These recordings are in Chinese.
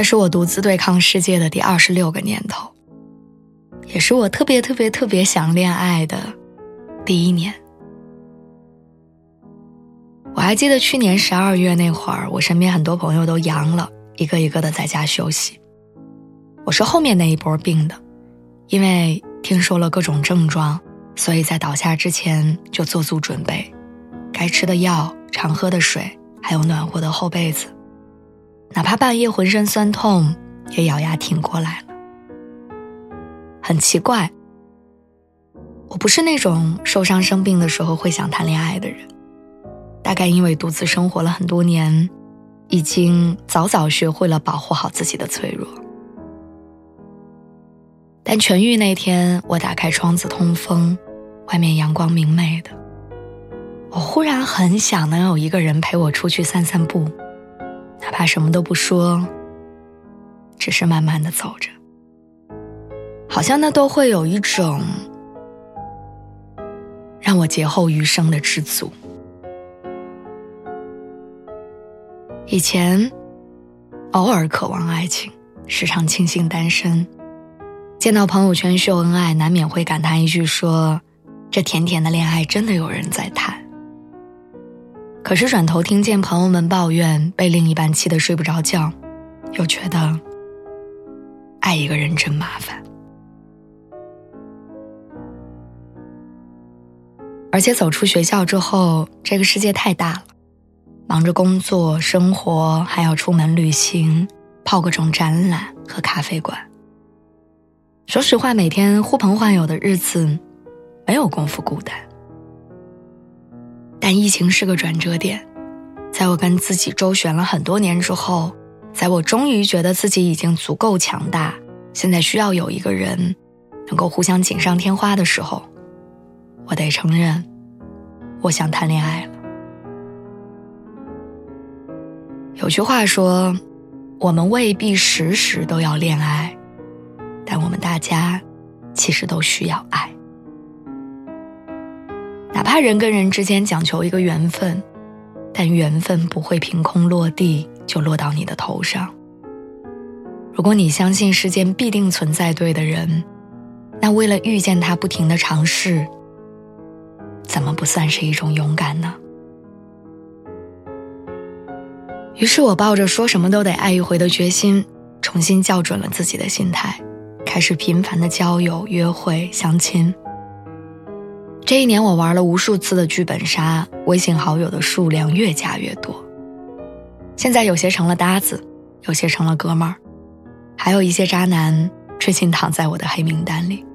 这是我独自对抗世界的第二十六个年头，也是我特别特别特别想恋爱的第一年。我还记得去年十二月那会儿，我身边很多朋友都阳了，一个一个的在家休息。我是后面那一波病的，因为听说了各种症状，所以在倒下之前就做足准备，该吃的药、常喝的水，还有暖和的厚被子。哪怕半夜浑身酸痛，也咬牙挺过来了。很奇怪，我不是那种受伤生病的时候会想谈恋爱的人，大概因为独自生活了很多年，已经早早学会了保护好自己的脆弱。但痊愈那天，我打开窗子通风，外面阳光明媚的，我忽然很想能有一个人陪我出去散散步。怕什么都不说，只是慢慢的走着，好像那都会有一种让我劫后余生的知足。以前偶尔渴望爱情，时常庆幸单身，见到朋友圈秀恩爱，难免会感叹一句：说这甜甜的恋爱真的有人在谈。可是转头听见朋友们抱怨被另一半气得睡不着觉，又觉得爱一个人真麻烦。而且走出学校之后，这个世界太大了，忙着工作、生活，还要出门旅行、泡各种展览和咖啡馆。说实话，每天呼朋唤友的日子，没有功夫孤单。但疫情是个转折点，在我跟自己周旋了很多年之后，在我终于觉得自己已经足够强大，现在需要有一个人能够互相锦上添花的时候，我得承认，我想谈恋爱了。有句话说，我们未必时时都要恋爱，但我们大家其实都需要爱。哪怕人跟人之间讲求一个缘分，但缘分不会凭空落地就落到你的头上。如果你相信世间必定存在对的人，那为了遇见他不停的尝试，怎么不算是一种勇敢呢？于是我抱着说什么都得爱一回的决心，重新校准了自己的心态，开始频繁的交友、约会、相亲。这一年，我玩了无数次的剧本杀，微信好友的数量越加越多。现在有些成了搭子，有些成了哥们儿，还有一些渣男最近躺在我的黑名单里。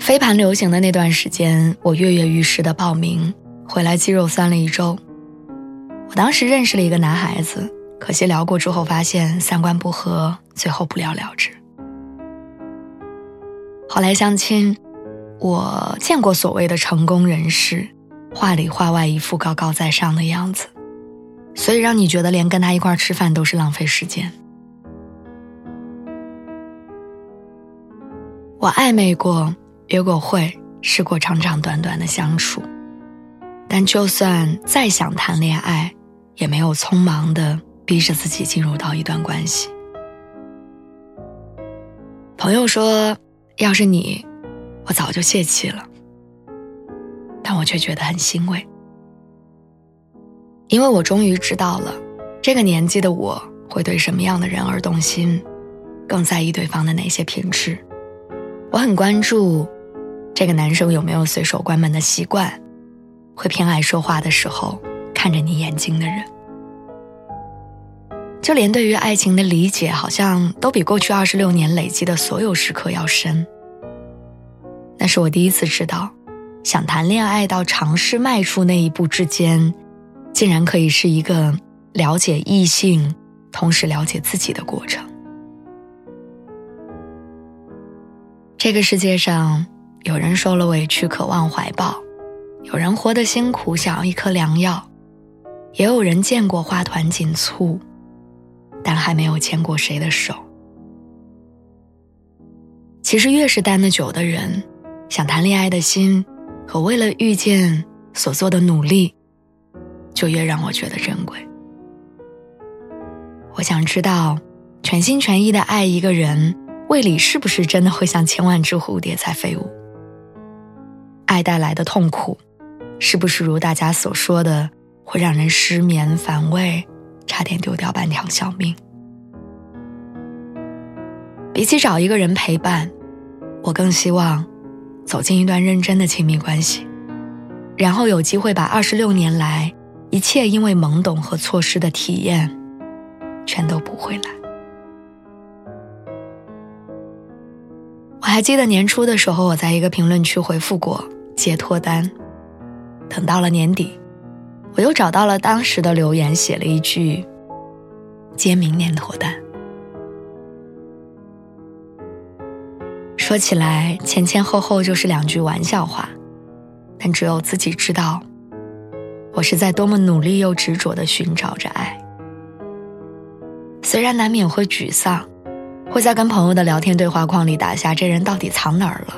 飞盘流行的那段时间，我跃跃欲试的报名，回来肌肉酸了一周。我当时认识了一个男孩子，可惜聊过之后发现三观不合，最后不了了之。后来相亲，我见过所谓的成功人士，话里话外一副高高在上的样子，所以让你觉得连跟他一块吃饭都是浪费时间。我暧昧过，约过会，试过长长短短的相处，但就算再想谈恋爱，也没有匆忙的逼着自己进入到一段关系。朋友说。要是你，我早就泄气了。但我却觉得很欣慰，因为我终于知道了，这个年纪的我会对什么样的人而动心，更在意对方的哪些品质。我很关注这个男生有没有随手关门的习惯，会偏爱说话的时候看着你眼睛的人。就连对于爱情的理解，好像都比过去二十六年累积的所有时刻要深。那是我第一次知道，想谈恋爱到尝试迈出那一步之间，竟然可以是一个了解异性，同时了解自己的过程。这个世界上，有人受了委屈渴望怀抱，有人活得辛苦想要一颗良药，也有人见过花团锦簇，但还没有牵过谁的手。其实，越是单的久的人，想谈恋爱的心和为了遇见所做的努力。就越让我觉得珍贵。我想知道，全心全意的爱一个人，胃里是不是真的会像千万只蝴蝶在飞舞？爱带来的痛苦，是不是如大家所说的，会让人失眠、反胃，差点丢掉半条小命？比起找一个人陪伴，我更希望走进一段认真的亲密关系，然后有机会把二十六年来。一切因为懵懂和错失的体验，全都补回来。我还记得年初的时候，我在一个评论区回复过“接脱单”。等到了年底，我又找到了当时的留言，写了一句“接明年脱单”。说起来前前后后就是两句玩笑话，但只有自己知道。我是在多么努力又执着的寻找着爱，虽然难免会沮丧，会在跟朋友的聊天对话框里打下这人到底藏哪儿了。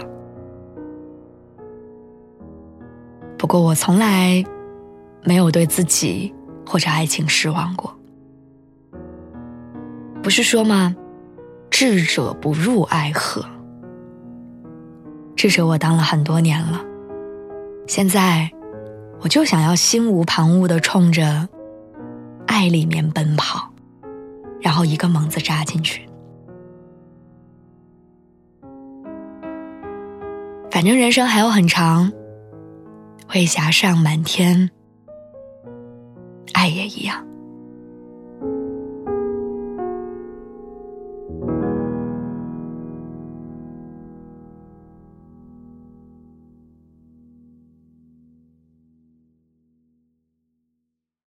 不过我从来没有对自己或者爱情失望过。不是说吗？智者不入爱河。智者我当了很多年了，现在。我就想要心无旁骛的冲着爱里面奔跑，然后一个猛子扎进去。反正人生还有很长，会霞上满天，爱也一样。